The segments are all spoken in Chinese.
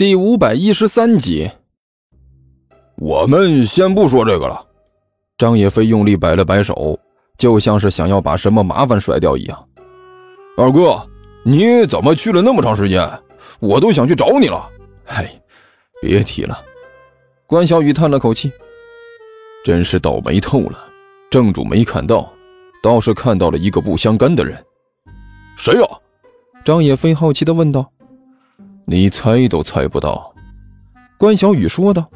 第五百一十三集，我们先不说这个了。张野飞用力摆了摆手，就像是想要把什么麻烦甩掉一样。二哥，你怎么去了那么长时间？我都想去找你了。哎，别提了。关小雨叹了口气，真是倒霉透了。正主没看到，倒是看到了一个不相干的人。谁呀？张野飞好奇地问道。你猜都猜不到，关小雨说道：“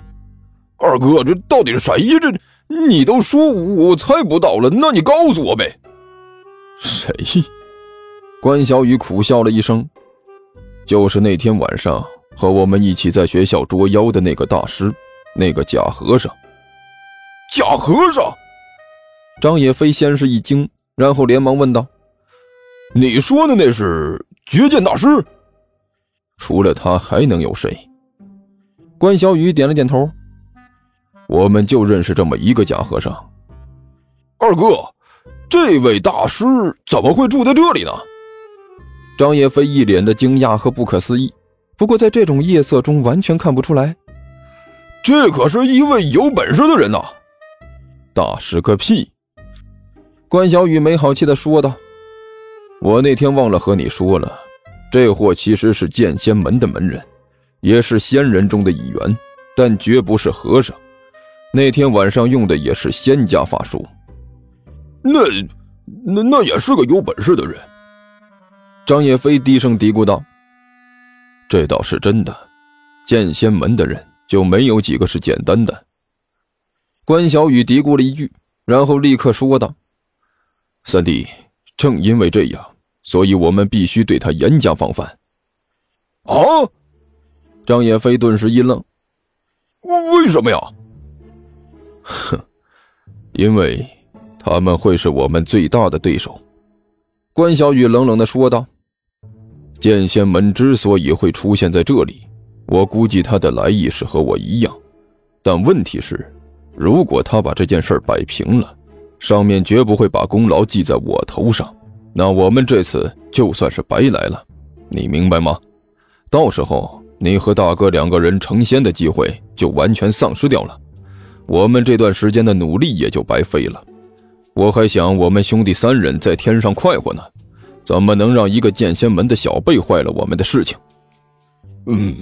二哥，这到底是谁？这你都说我猜不到了，那你告诉我呗。”谁？关小雨苦笑了一声：“就是那天晚上和我们一起在学校捉妖的那个大师，那个假和尚。”假和尚！张野飞先是一惊，然后连忙问道：“你说的那是绝剑大师？”除了他还能有谁？关小雨点了点头。我们就认识这么一个假和尚。二哥，这位大师怎么会住在这里呢？张叶飞一脸的惊讶和不可思议。不过在这种夜色中完全看不出来。这可是一位有本事的人呐！大师个屁！关小雨没好气的说道：“我那天忘了和你说了。”这货其实是剑仙门的门人，也是仙人中的一员，但绝不是和尚。那天晚上用的也是仙家法术。那、那、那也是个有本事的人。张叶飞低声嘀咕道：“这倒是真的，剑仙门的人就没有几个是简单的。”关小雨嘀咕了一句，然后立刻说道：“三弟，正因为这样。”所以我们必须对他严加防范。啊！张野飞顿时一愣：“为什么呀？”“哼，因为他们会是我们最大的对手。”关小雨冷冷的说道。“剑仙门之所以会出现在这里，我估计他的来意是和我一样。但问题是，如果他把这件事摆平了，上面绝不会把功劳记在我头上。”那我们这次就算是白来了，你明白吗？到时候你和大哥两个人成仙的机会就完全丧失掉了，我们这段时间的努力也就白费了。我还想我们兄弟三人在天上快活呢，怎么能让一个剑仙门的小辈坏了我们的事情？嗯，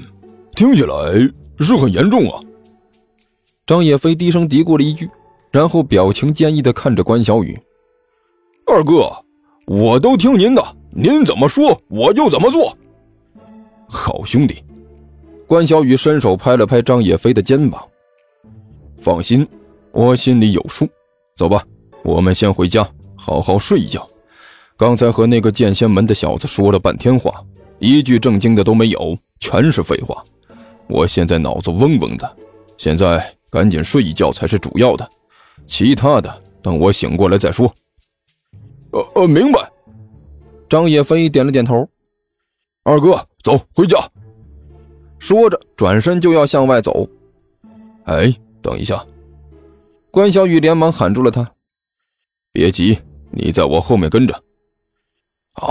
听起来是很严重啊。张野飞低声嘀咕了一句，然后表情坚毅地看着关小雨，二哥。我都听您的，您怎么说我就怎么做。好兄弟，关小雨伸手拍了拍张野飞的肩膀。放心，我心里有数。走吧，我们先回家，好好睡一觉。刚才和那个剑仙门的小子说了半天话，一句正经的都没有，全是废话。我现在脑子嗡嗡的，现在赶紧睡一觉才是主要的，其他的等我醒过来再说。呃呃，明白。张野飞点了点头。二哥，走回家。说着，转身就要向外走。哎，等一下！关小雨连忙喊住了他。别急，你在我后面跟着。啊！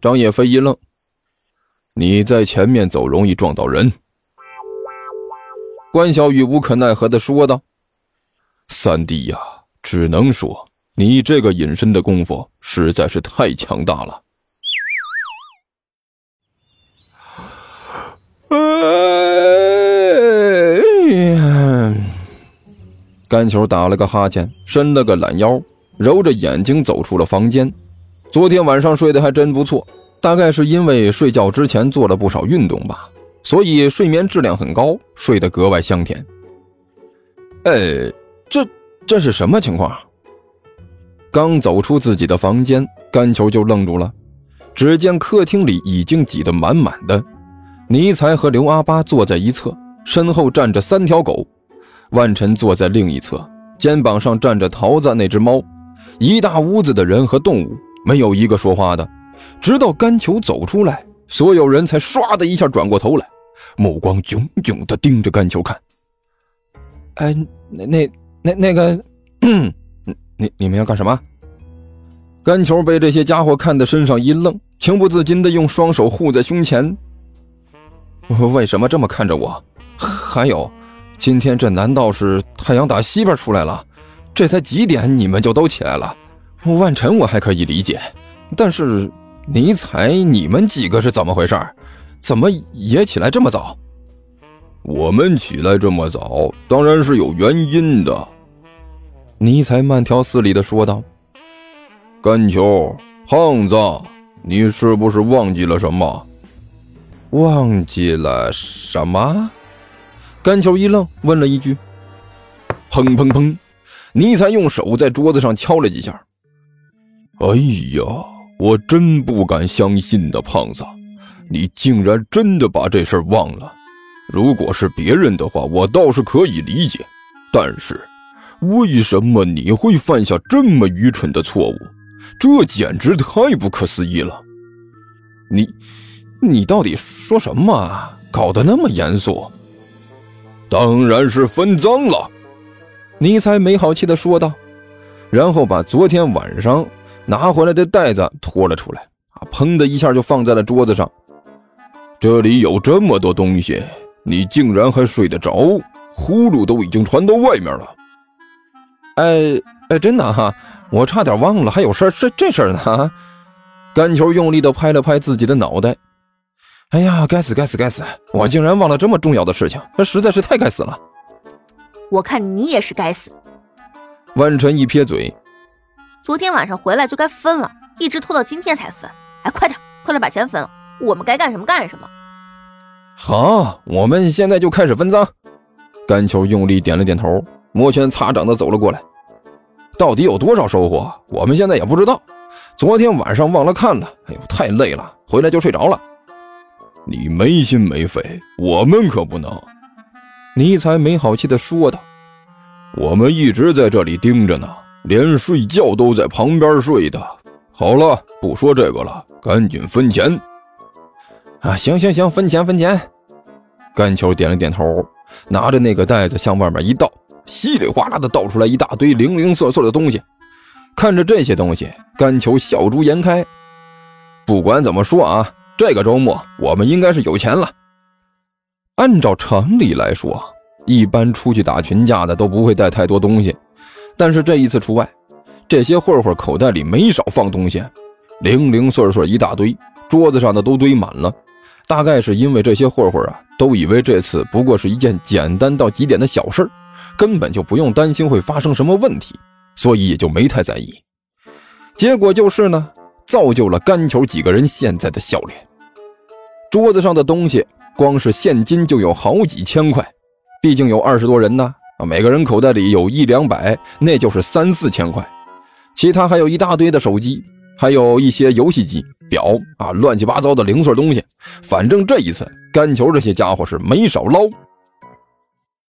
张野飞一愣。你在前面走，容易撞到人。关小雨无可奈何的说道：“三弟呀，只能说……”你这个隐身的功夫实在是太强大了。哎呀！甘球打了个哈欠，伸了个懒腰，揉着眼睛走出了房间。昨天晚上睡得还真不错，大概是因为睡觉之前做了不少运动吧，所以睡眠质量很高，睡得格外香甜。哎，这这是什么情况？刚走出自己的房间，甘球就愣住了。只见客厅里已经挤得满满的，尼才和刘阿八坐在一侧，身后站着三条狗，万晨坐在另一侧，肩膀上站着桃子那只猫。一大屋子的人和动物，没有一个说话的。直到甘球走出来，所有人才唰的一下转过头来，目光炯炯地盯着甘球看。哎，那那那那个。你你们要干什么？甘球被这些家伙看得身上一愣，情不自禁地用双手护在胸前。为什么这么看着我？还有，今天这难道是太阳打西边出来了？这才几点，你们就都起来了？万晨我还可以理解，但是尼采，你们几个是怎么回事？怎么也起来这么早？我们起来这么早，当然是有原因的。尼采慢条斯理的说道：“甘球，胖子，你是不是忘记了什么？”忘记了什么？甘球一愣，问了一句：“砰砰砰！”尼采用手在桌子上敲了几下。“哎呀，我真不敢相信的，胖子，你竟然真的把这事忘了。如果是别人的话，我倒是可以理解。但是，为什么你会犯下这么愚蠢的错误？这简直太不可思议了！你……”你到底说什么？搞得那么严肃？当然是分赃了，尼采没好气的说道，然后把昨天晚上拿回来的袋子拖了出来，啊，砰的一下就放在了桌子上。这里有这么多东西，你竟然还睡得着？呼噜都已经传到外面了。哎哎，真的哈，我差点忘了还有事儿，这这事儿呢。干球用力的拍了拍自己的脑袋。哎呀，该死该死该死！我竟然忘了这么重要的事情，这实在是太该死了。我看你也是该死。万晨一撇嘴，昨天晚上回来就该分了，一直拖到今天才分。哎，快点，快点把钱分了，我们该干什么干什么。好，我们现在就开始分赃。甘球用力点了点头，摩拳擦掌的走了过来。到底有多少收获，我们现在也不知道。昨天晚上忘了看了，哎呦，太累了，回来就睡着了。你没心没肺，我们可不能。”尼才没好气地说道，“我们一直在这里盯着呢，连睡觉都在旁边睡的。好了，不说这个了，赶紧分钱。”啊，行行行，分钱分钱。甘球点了点头，拿着那个袋子向外面一倒，稀里哗啦的倒出来一大堆零零碎碎的东西。看着这些东西，甘球笑逐颜开。不管怎么说啊。这个周末我们应该是有钱了。按照常理来说，一般出去打群架的都不会带太多东西，但是这一次除外。这些混混口袋里没少放东西，零零碎碎一大堆，桌子上的都堆满了。大概是因为这些混混啊，都以为这次不过是一件简单到极点的小事根本就不用担心会发生什么问题，所以也就没太在意。结果就是呢。造就了干球几个人现在的笑脸。桌子上的东西，光是现金就有好几千块，毕竟有二十多人呢，啊，每个人口袋里有一两百，那就是三四千块。其他还有一大堆的手机，还有一些游戏机、表啊，乱七八糟的零碎东西。反正这一次，干球这些家伙是没少捞。